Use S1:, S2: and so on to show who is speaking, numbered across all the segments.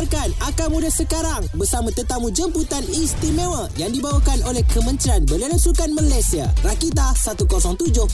S1: Dengarkan Akar Muda sekarang bersama tetamu jemputan istimewa yang dibawakan oleh Kementerian Belia dan Sukan Malaysia. Rakita 107.9.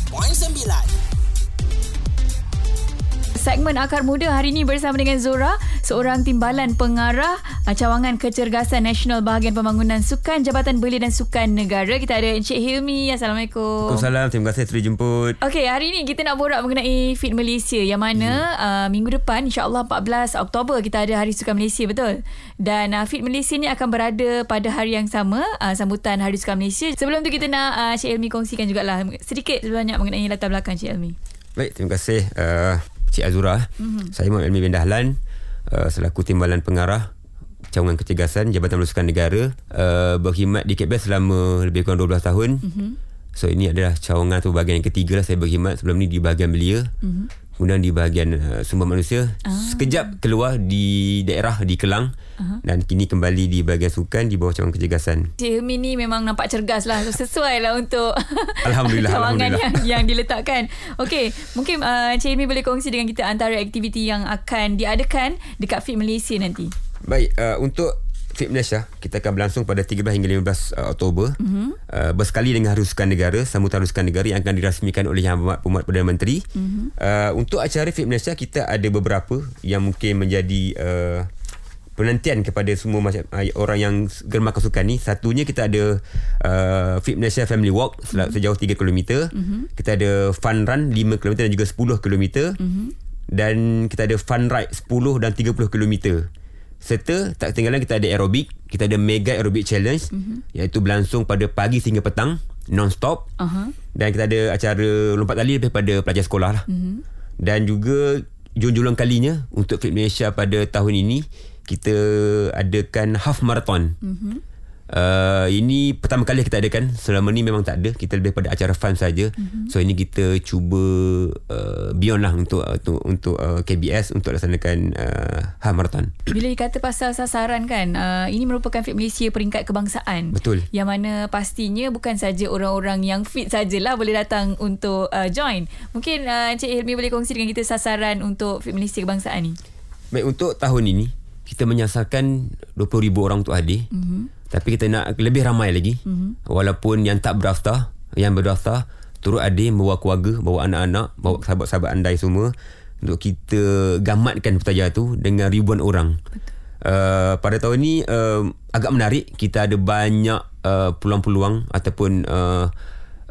S2: segmen Akar Muda hari ini bersama dengan Zora, seorang timbalan pengarah uh, cawangan kecergasan nasional bahagian pembangunan sukan Jabatan Belia dan Sukan Negara. Kita ada Encik Hilmi. Assalamualaikum.
S3: Waalaikumsalam. Terima kasih telah jemput.
S2: Okey, hari ini kita nak borak mengenai Fit Malaysia yang mana hmm. uh, minggu depan insya-Allah 14 Oktober kita ada Hari Sukan Malaysia betul. Dan uh, Fit Malaysia ni akan berada pada hari yang sama uh, sambutan Hari Sukan Malaysia. Sebelum tu kita nak uh, Encik Hilmi kongsikan jugalah sedikit sebanyak mengenai latar belakang Encik Hilmi.
S3: Baik, terima kasih. Uh, Cik Azura. Mm-hmm. Saya Muhammad Elmi bin Dahlan uh, selaku timbalan pengarah cawangan kecergasan Jabatan Belusukan Negara uh, berkhidmat di KBS selama lebih kurang 12 tahun. Mm-hmm. So ini adalah cawangan atau bahagian yang ketiga lah saya berkhidmat sebelum ni di bahagian belia. Mm-hmm kemudian di bahagian uh, sumber manusia ah. sekejap keluar di daerah di Kelang uh-huh. dan kini kembali di bahagian sukan di bawah cawangan kecergasan.
S2: Cik Hemi ni memang nampak cergas lah sesuai lah untuk
S3: Alhamdulillah,
S2: cawangan
S3: Alhamdulillah.
S2: yang, yang diletakkan. Okey, mungkin uh, Cik Hemi boleh kongsi dengan kita antara aktiviti yang akan diadakan dekat Fit Malaysia nanti.
S3: Baik, uh, untuk Fit Malaysia kita akan berlangsung pada 13 hingga 15 uh, Oktober mm-hmm. uh, bersekali dengan Harusukan Negara sambutan Harusukan Negara yang akan dirasmikan oleh Yang Berhormat Pemerintah Perdana Menteri mm-hmm. uh, untuk acara Fit Malaysia kita ada beberapa yang mungkin menjadi uh, penantian kepada semua macam uh, orang yang germakan sukan ni satunya kita ada uh, Fit Malaysia Family Walk mm-hmm. sejauh 3 km mm-hmm. kita ada Fun Run 5 km dan juga 10 km mm-hmm. dan kita ada Fun Ride 10 dan 30 km serta tak ketinggalan kita ada aerobik kita ada mega aerobik challenge uh-huh. iaitu berlangsung pada pagi hingga petang non-stop uh-huh. dan kita ada acara lompat tali daripada pelajar sekolah lah. Uh-huh. dan juga junjulung kalinya untuk Fit Malaysia pada tahun ini kita adakan half marathon uh-huh. Uh, ini pertama kali kita adakan. Selama ni memang tak ada. Kita lebih pada acara fun saja. Mm-hmm. so ini kita cuba uh, beyond lah untuk untuk untuk uh, KBS untuk laksanakan uh, half marathon.
S2: Bila dikata pasal sasaran kan uh, ini merupakan Fit Malaysia peringkat kebangsaan.
S3: Betul.
S2: Yang mana pastinya bukan saja orang-orang yang fit sajalah boleh datang untuk uh, join. Mungkin uh, Encik Hilmi boleh kongsi dengan kita sasaran untuk Fit Malaysia kebangsaan ni?
S3: Baik untuk tahun ini kita menyasarkan 20,000 orang untuk hadir. Mm-hmm. Tapi kita nak lebih ramai lagi. Mm-hmm. Walaupun yang tak berdaftar, yang berdaftar, turut adik, bawa keluarga, bawa anak-anak, bawa sahabat-sahabat andai semua untuk kita gamatkan petaja tu dengan ribuan orang. Uh, pada tahun ini uh, agak menarik. Kita ada banyak uh, peluang-peluang ataupun uh,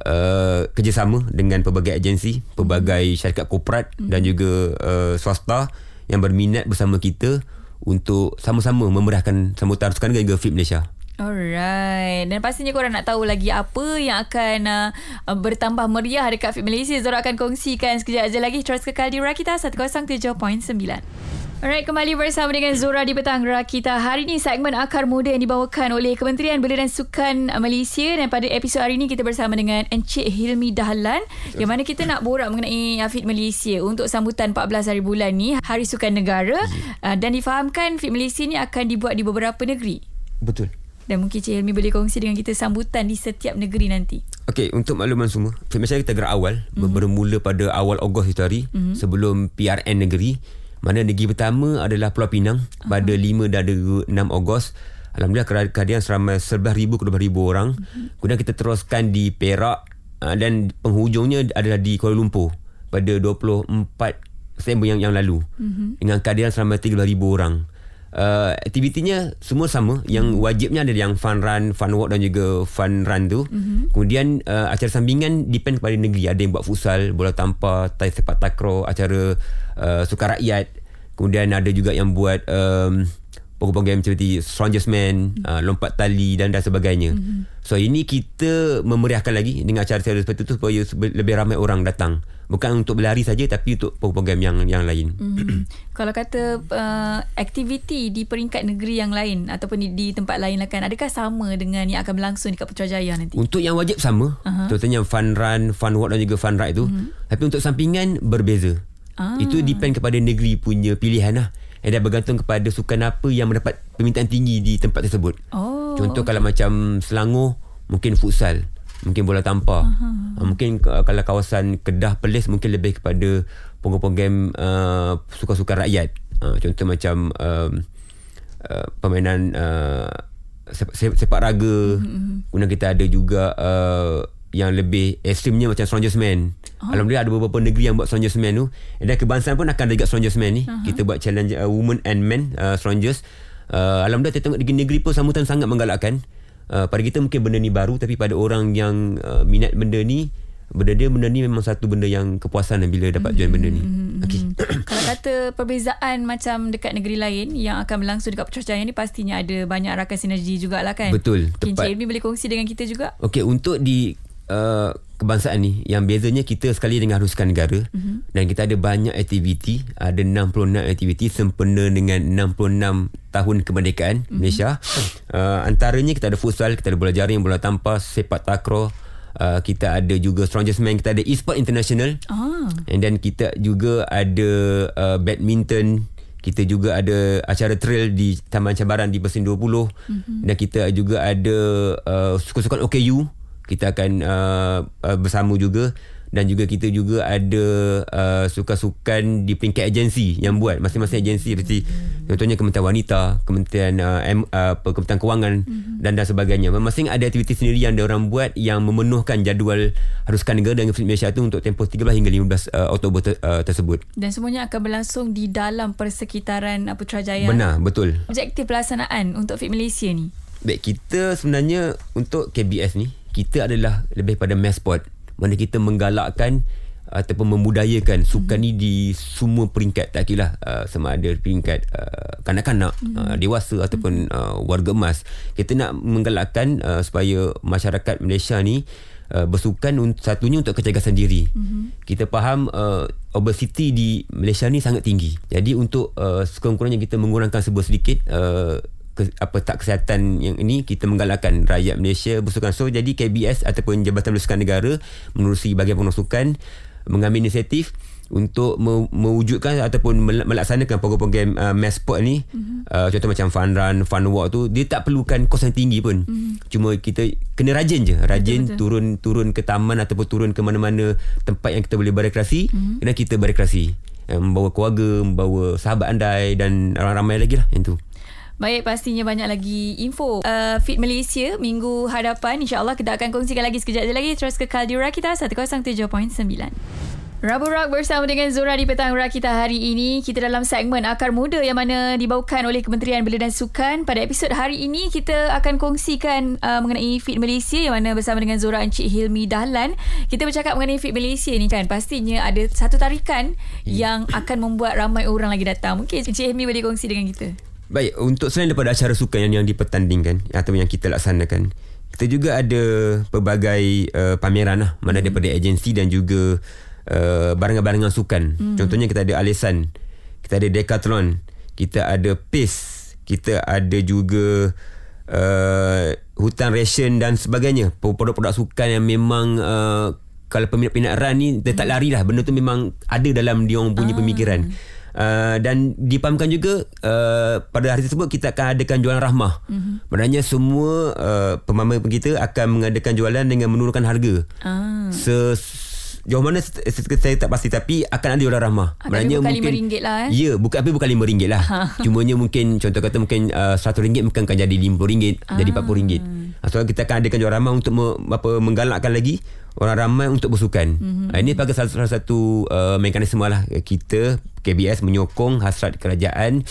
S3: uh, kerjasama dengan pelbagai agensi, pelbagai syarikat korporat mm-hmm. dan juga uh, swasta yang berminat bersama kita untuk sama-sama memudahkan sambutan sukan dan juga Fit Malaysia.
S2: Alright. Dan pastinya korang nak tahu lagi apa yang akan uh, bertambah meriah dekat Fit Malaysia. Zora akan kongsikan sekejap aja lagi. Terus kekal di Rakita 107.9. Alright, kembali bersama dengan Zora di Petang Rakita. Hari ini segmen Akar Muda yang dibawakan oleh Kementerian Belia dan Sukan Malaysia. Dan pada episod hari ini kita bersama dengan Encik Hilmi Dahlan. Betul. Yang mana kita nak borak mengenai Fit Malaysia untuk sambutan 14 hari bulan ni, Hari Sukan Negara. Ya. Uh, dan difahamkan Fit Malaysia ni akan dibuat di beberapa negeri.
S3: Betul.
S2: Dan mungkin Cik Helmi boleh kongsi dengan kita sambutan di setiap negeri nanti.
S3: Okey, untuk makluman semua, macam kita gerak awal, mm-hmm. bermula pada awal Ogos itu hari, mm-hmm. sebelum PRN negeri, mana negeri pertama adalah Pulau Pinang uh-huh. pada 5 dan 6 Ogos. Alhamdulillah kehadiran seramai 11,000 ke 12,000 orang. Mm-hmm. Kemudian kita teruskan di Perak uh, dan penghujungnya adalah di Kuala Lumpur pada 24 September yang, yang lalu. Mm-hmm. Dengan kehadiran seramai 13,000 orang uh, aktivitinya semua sama yang mm-hmm. wajibnya ada yang fun run fun walk dan juga fun run tu mm-hmm. kemudian uh, acara sambingan depend kepada negeri ada yang buat futsal bola tampar tai sepak takraw acara uh, sukan rakyat kemudian ada juga yang buat um, program-program seperti Strongest Man, mm-hmm. uh, lompat tali dan dan sebagainya. Mm-hmm. So ini kita memeriahkan lagi dengan acara-acara seperti itu supaya lebih ramai orang datang bukan untuk berlari saja tapi untuk program yang yang lain. Mm-hmm.
S2: Kalau kata uh, aktiviti di peringkat negeri yang lain ataupun di, di tempat lain lah kan adakah sama dengan yang akan berlangsung dekat Putrajaya nanti?
S3: Untuk yang wajib sama, uh-huh. contohnya fun run, fun walk dan juga fun ride tu. Mm-hmm. Tapi untuk sampingan berbeza. Ah. Itu depend kepada negeri punya pilihan lah. Dan bergantung kepada sukan apa yang mendapat permintaan tinggi di tempat tersebut. Oh. Contoh kalau macam Selangor mungkin futsal mungkin bola tampar uh-huh. mungkin uh, kalau kawasan Kedah Perlis mungkin lebih kepada program-program uh, suka-suka rakyat uh, contoh macam um, uh, permainan uh, sepak, sepak raga. Mm-hmm. Kemudian kita ada juga uh, yang lebih ekstrimnya macam Strongest Man. Oh. Alhamdulillah ada beberapa negeri yang buat Strongest Man tu. Dan kebangsaan pun akan ada juga Strongest Man ni. Uh-huh. Kita buat challenge uh, Women and Men uh, Strongest. Uh, Alhamdulillah kita tengok negeri-negeri pun sambutan sangat menggalakkan. Uh, pada kita mungkin benda ni baru tapi pada orang yang uh, minat benda ni benda dia benda ni memang satu benda yang kepuasan bila dapat join benda ni. Mm-hmm.
S2: Okey. Kalau kata perbezaan macam dekat negeri lain yang akan berlangsung dekat Putrajaya ni pastinya ada banyak rakan sinergi jugalah kan.
S3: Betul.
S2: Mungkin Cik Ilmi boleh kongsi dengan kita juga.
S3: Okey untuk di uh, kebangsaan ni yang bezanya kita sekali dengan haruskan negara mm-hmm. dan kita ada banyak aktiviti ada 66 aktiviti sempena dengan 66 tahun kemerdekaan mm-hmm. Malaysia uh, antaranya kita ada futsal kita ada bola jaring bola tampar sepak takraw Uh, kita ada juga Strongest Man kita ada e-sport international ah. and then kita juga ada uh, badminton kita juga ada acara trail di Taman Cabaran di Bersin 20 mm-hmm. dan kita juga ada uh, sukan-sukan OKU kita akan uh, uh, bersama juga dan juga kita juga ada uh, sukan-sukan di peringkat agensi yang buat masing-masing agensi seperti contohnya Kementerian Wanita, Kementerian uh, M, uh, Kementerian Kewangan mm-hmm. dan dan sebagainya. Masing-masing ada aktiviti sendiri yang orang buat yang memenuhkan jadual haruskan negara dan Universiti Malaysia itu untuk tempoh 13 hingga 15 uh, Oktober ter, uh, tersebut.
S2: Dan semuanya akan berlangsung di dalam persekitaran uh, Putrajaya.
S3: Benar, betul.
S2: Objektif pelaksanaan untuk Fit Malaysia ni.
S3: Baik, kita sebenarnya untuk KBS ni kita adalah lebih pada mass sport. Mana kita menggalakkan ataupun membudayakan sukan ni di semua peringkat tak kira uh, sama ada peringkat uh, kanak-kanak mm-hmm. uh, dewasa ataupun uh, warga emas. Kita nak menggalakkan uh, supaya masyarakat Malaysia ni uh, bersukan satunya untuk kecergasan diri mm-hmm. kita faham uh, obesity di Malaysia ni sangat tinggi. Jadi untuk uh, sekurang-kurangnya kita mengurangkan sebuah sedikit uh, ke, apa tak kesihatan yang ini kita menggalakkan rakyat Malaysia bersukan. So jadi KBS ataupun Jabatan Bersukan Negara menerusi bahagian pengurusan mengambil inisiatif untuk me- mewujudkan ataupun melaksanakan program-program uh, mass sport ni. Mm-hmm. uh, contoh macam fun run fun walk tu dia tak perlukan kos yang tinggi pun. Mm-hmm. cuma kita kena rajin je. Rajin betul, turun turun ke taman ataupun turun ke mana-mana tempat yang kita boleh berekreasi mm-hmm. dan kita berekreasi. Uh, membawa keluarga membawa sahabat andai dan ramai-ramai lagi lah yang tu
S2: Baik, pastinya banyak lagi info. Uh, Fit Malaysia minggu hadapan. InsyaAllah kita akan kongsikan lagi sekejap lagi. Terus ke Kaldura kita 107.9. Rabu Rock bersama dengan Zura di Petang Rock kita hari ini. Kita dalam segmen Akar Muda yang mana dibawakan oleh Kementerian Belia dan Sukan. Pada episod hari ini, kita akan kongsikan uh, mengenai Fit Malaysia yang mana bersama dengan Zura Encik Hilmi Dahlan. Kita bercakap mengenai Fit Malaysia ni kan. Pastinya ada satu tarikan hmm. yang akan membuat ramai orang lagi datang. Mungkin Encik Hilmi boleh kongsi dengan kita.
S3: Baik, untuk selain daripada acara sukan yang, yang dipertandingkan atau yang kita laksanakan, kita juga ada pelbagai uh, pameran lah, mana hmm. daripada agensi dan juga uh, barangan-barangan sukan. Hmm. Contohnya kita ada Alisan, kita ada Decathlon, kita ada PACE, kita ada juga uh, hutan ration dan sebagainya. Produk-produk sukan yang memang uh, kalau peminat-peminat run ni dia tak hmm. lari lah. Benda tu memang ada dalam dia orang punya ah. pemikiran. Uh, dan dipahamkan juga uh, pada hari tersebut kita akan adakan jualan rahmah. Mm-hmm. Maknanya semua uh, pemamer kita akan mengadakan jualan dengan menurunkan harga. Ah. Se Jauh mana saya tak pasti Tapi akan ada jualan rahmah
S2: ah, Maknanya bukan RM5 lah eh
S3: Ya bukan, tapi bukan RM5 lah Cumanya mungkin Contoh kata mungkin uh, RM100 Mungkin akan jadi RM50 ah. Jadi RM40 So kita akan adakan jualan rahmah Untuk me, apa, menggalakkan lagi orang ramai untuk bersukan. Mm-hmm. Uh, ini sebagai salah, salah satu uh, mekanisme lah kita KBS menyokong hasrat kerajaan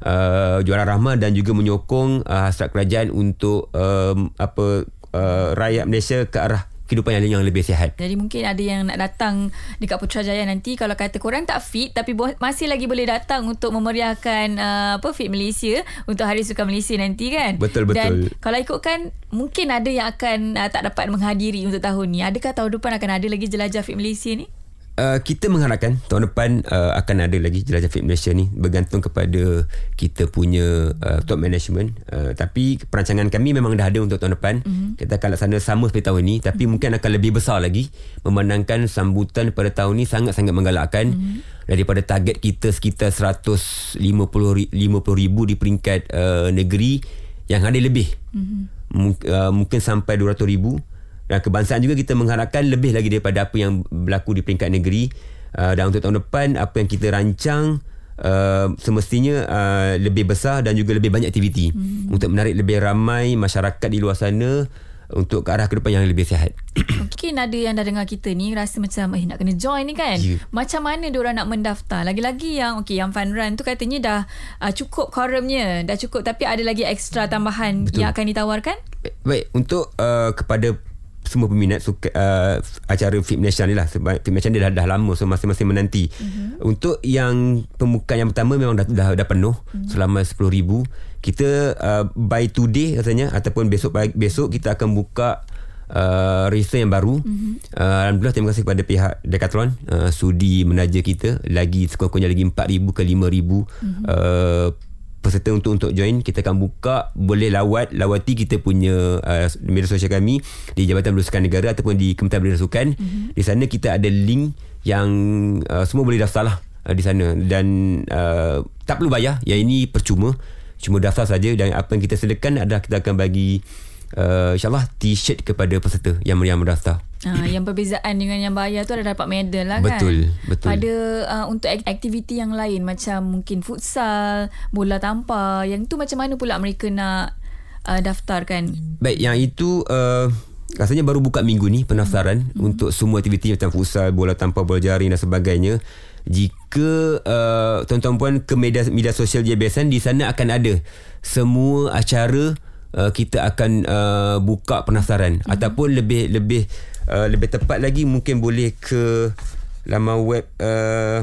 S3: uh, juara rahmah dan juga menyokong uh, hasrat kerajaan untuk um, apa uh, rakyat Malaysia ke arah kehidupan yang, yang lebih sihat.
S2: Jadi mungkin ada yang nak datang dekat Putrajaya nanti kalau kata korang tak fit tapi masih lagi boleh datang untuk memeriahkan uh, apa Fit Malaysia untuk Hari Sukan Malaysia nanti kan.
S3: Betul betul.
S2: Dan kalau ikutkan mungkin ada yang akan uh, tak dapat menghadiri untuk tahun ni. Adakah tahun depan akan ada lagi jelajah Fit Malaysia ni?
S3: Uh, kita mengharapkan tahun depan uh, akan ada lagi jelajah fit Malaysia ni bergantung kepada kita punya uh, top management uh, tapi perancangan kami memang dah ada untuk tahun depan mm-hmm. kita akan laksana sama seperti tahun ni tapi mm-hmm. mungkin akan lebih besar lagi memandangkan sambutan pada tahun ni sangat-sangat menggalakkan mm-hmm. daripada target kita sekitar 150 ribu di peringkat uh, negeri yang ada lebih mm-hmm. M- uh, mungkin sampai 200 ribu dan kebangsaan juga kita mengharapkan lebih lagi daripada apa yang berlaku di peringkat negeri uh, dan untuk tahun depan apa yang kita rancang uh, semestinya uh, lebih besar dan juga lebih banyak aktiviti hmm. untuk menarik lebih ramai masyarakat di luar sana untuk ke arah ke depan yang lebih sihat.
S2: Mungkin ada yang dah dengar kita ni rasa macam eh nak kena join ni kan.
S3: Ya.
S2: Macam mana dia orang nak mendaftar? Lagi-lagi yang okey yang fun run tu katanya dah uh, cukup quorumnya, dah cukup tapi ada lagi ekstra tambahan
S3: Betul.
S2: yang akan ditawarkan?
S3: Baik, untuk uh, kepada semua peminat suka, uh, acara Fit Malaysia ni lah sebab Fit Malaysia ni dah, dah lama so masing-masing menanti uh-huh. untuk yang pembukaan yang pertama memang dah, dah, dah penuh uh-huh. selama 10,000 kita uh, by today katanya ataupun besok besok kita akan buka uh, register yang baru uh-huh. uh, Alhamdulillah terima kasih kepada pihak Decathlon uh, sudi menaja kita lagi sekurang-kurangnya lagi 4,000 ke 5,000 uh-huh. uh, peserta untuk untuk join kita akan buka boleh lawat lawati kita punya uh, media sosial kami di Jabatan Belusukan Negara ataupun di Kementerian Belusukan mm-hmm. di sana kita ada link yang uh, semua boleh daftar lah uh, di sana. Dan uh, tak perlu bayar. Yang ini percuma. Cuma daftar saja dan apa yang kita sediakan adalah kita akan bagi uh, insyaallah t-shirt kepada peserta yang yang mendaftar
S2: Ha, yang perbezaan dengan yang bayar tu ada dapat medal lah kan.
S3: Betul, betul.
S2: Pada uh, untuk ak- aktiviti yang lain macam mungkin futsal, bola tampar, yang tu macam mana pula mereka nak uh, daftarkan?
S3: Baik, yang itu uh, rasanya baru buka minggu ni pendaftaran hmm. untuk semua aktiviti macam futsal, bola tampar, bola jaring dan sebagainya. Jika uh, tuan-tuan puan ke media media sosial JBSN di sana akan ada semua acara uh, kita akan uh, buka pendaftaran hmm. ataupun lebih lebih uh, lebih tepat lagi mungkin boleh ke laman web uh,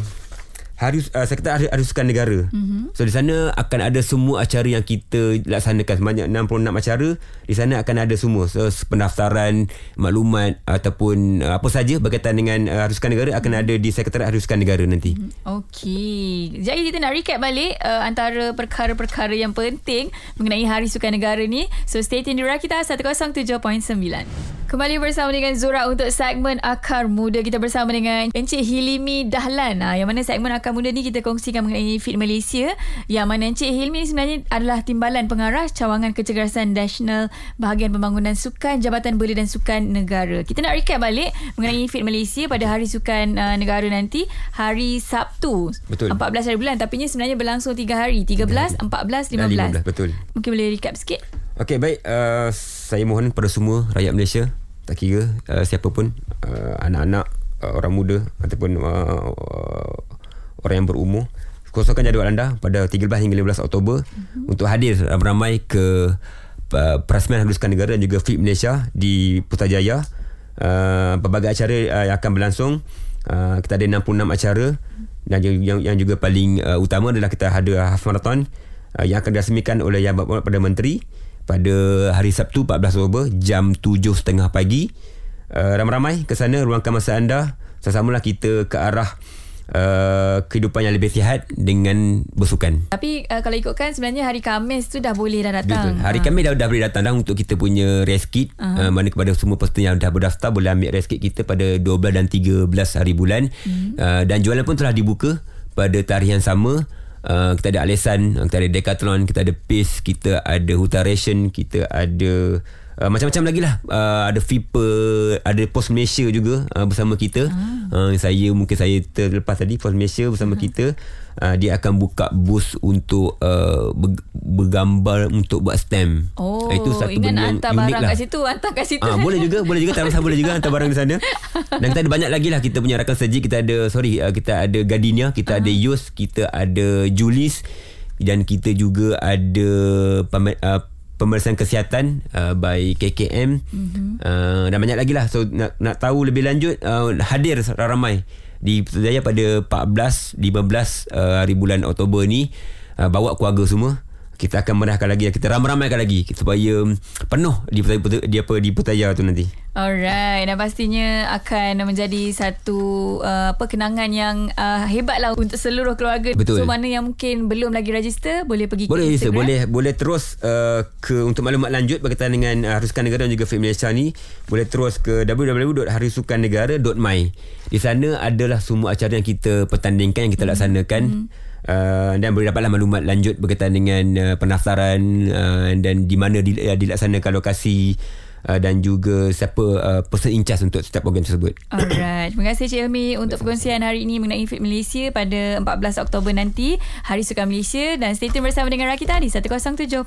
S3: Harus uh, Sekretariat Harusukan Negara. Mm-hmm. So di sana akan ada semua acara yang kita laksanakan sebanyak 66 acara. Di sana akan ada semua so, pendaftaran, maklumat ataupun uh, apa saja berkaitan dengan uh, Harusukan Negara akan ada di Sekretariat Harusukan Negara nanti. Mm-hmm.
S2: Okey. Jadi kita nak recap balik uh, antara perkara-perkara yang penting mengenai Hari Sukan Negara ni. So stay tune di Rakita 107.9. Kembali bersama dengan Zura untuk segmen Akar Muda. Kita bersama dengan Encik Hilmi Dahlan. Ha, yang mana segmen Akar Muda ni kita kongsikan mengenai Fit Malaysia. Yang mana Encik Hilmi ni sebenarnya adalah timbalan pengarah cawangan kecergasan nasional bahagian pembangunan sukan Jabatan Belia dan Sukan Negara. Kita nak recap balik mengenai Fit Malaysia pada Hari Sukan uh, Negara nanti. Hari Sabtu.
S3: Betul.
S2: 14 hari bulan. Tapi ini sebenarnya berlangsung 3 hari. 13, 14, 15.
S3: Dan 15, betul.
S2: Mungkin boleh recap sikit?
S3: Okey, baik. Uh, saya mohon pada semua rakyat Malaysia tak kira uh, siapa pun uh, anak-anak uh, orang muda ataupun uh, uh, orang yang berumur kosongkan jadual anda pada 13 hingga 15 Oktober mm-hmm. untuk hadir ramai-ramai ke uh, Perasmian Haluskan Negara dan juga FIP Malaysia di Putrajaya. Uh, pelbagai acara uh, yang akan berlangsung. Uh, kita ada 66 acara dan yang, yang juga paling uh, utama adalah kita ada half marathon uh, yang akan dirasmikan oleh Yang Berhormat Perdana Menteri pada hari Sabtu 14 Oktober jam 7.30 pagi. Uh, ramai-ramai ke sana ruangkan masa anda. Sesamalah kita ke arah uh, kehidupan yang lebih sihat dengan bersukan.
S2: Tapi uh, kalau ikutkan sebenarnya hari Khamis tu dah boleh dah datang.
S3: Betul. Hari
S2: Ha.
S3: Khamis dah, dah boleh datang dah untuk kita punya race kit. Uh-huh. Uh, mana kepada semua peserta yang dah berdaftar boleh ambil race kit kita pada 12 dan 13 hari bulan. Uh-huh. Uh, dan jualan pun telah dibuka pada tarikh yang sama. Uh, kita ada Alesan, kita ada Decathlon, kita ada Pace, kita ada Huta Ration, kita ada uh, macam-macam lagi lah. Uh, ada FIPA, ada Pos Malaysia juga uh, bersama kita. Uh, saya mungkin saya terlepas tadi Pos Malaysia bersama kita. Uh, dia akan buka booth untuk uh, ber- bergambar untuk buat stamp.
S2: Oh,
S3: Itu satu
S2: ingat
S3: benda yang
S2: hantar barang
S3: lah.
S2: kat situ, hantar kat situ.
S3: Ah boleh juga, boleh juga tak masalah boleh juga hantar barang di sana. Dan kita ada banyak lagi lah kita punya rakan seji, kita ada sorry, uh, kita ada Gardenia, kita uh-huh. ada Yus, kita ada Julis dan kita juga ada uh, pemeriksaan kesihatan uh, by KKM uh-huh. uh, dan banyak lagi lah. So nak nak tahu lebih lanjut uh, hadir ramai di Putrajaya pada 14 15 uh, hari bulan Oktober ni uh, bawa keluarga semua kita akan meriahkan lagi kita ramai-ramaikan lagi supaya um, penuh di Putrajaya, di apa di Putrajaya tu nanti.
S2: Alright, dan pastinya akan menjadi satu uh, apa kenangan yang uh, hebat lah untuk seluruh keluarga.
S3: Betul.
S2: So mana yang mungkin belum lagi register boleh pergi
S3: Boleh
S2: ke Instagram.
S3: Boleh boleh terus uh, ke untuk maklumat lanjut berkaitan dengan uh, Harusukan Negara dan juga Fit Malaysia ni boleh terus ke www.harusukannegara.my. Di sana adalah semua acara yang kita pertandingkan yang kita laksanakan. Hmm. Uh, dan boleh dapatlah maklumat lanjut berkaitan dengan uh, pendaftaran uh, dan di mana dil- uh, dilaksanakan lokasi uh, dan juga siapa uh, person in charge untuk setiap program tersebut.
S2: Alright. Terima kasih Cik Hilmi untuk perkongsian hari ini mengenai Fit Malaysia pada 14 Oktober nanti, Hari Sukan Malaysia dan stay tune bersama dengan Rakita di 107.9.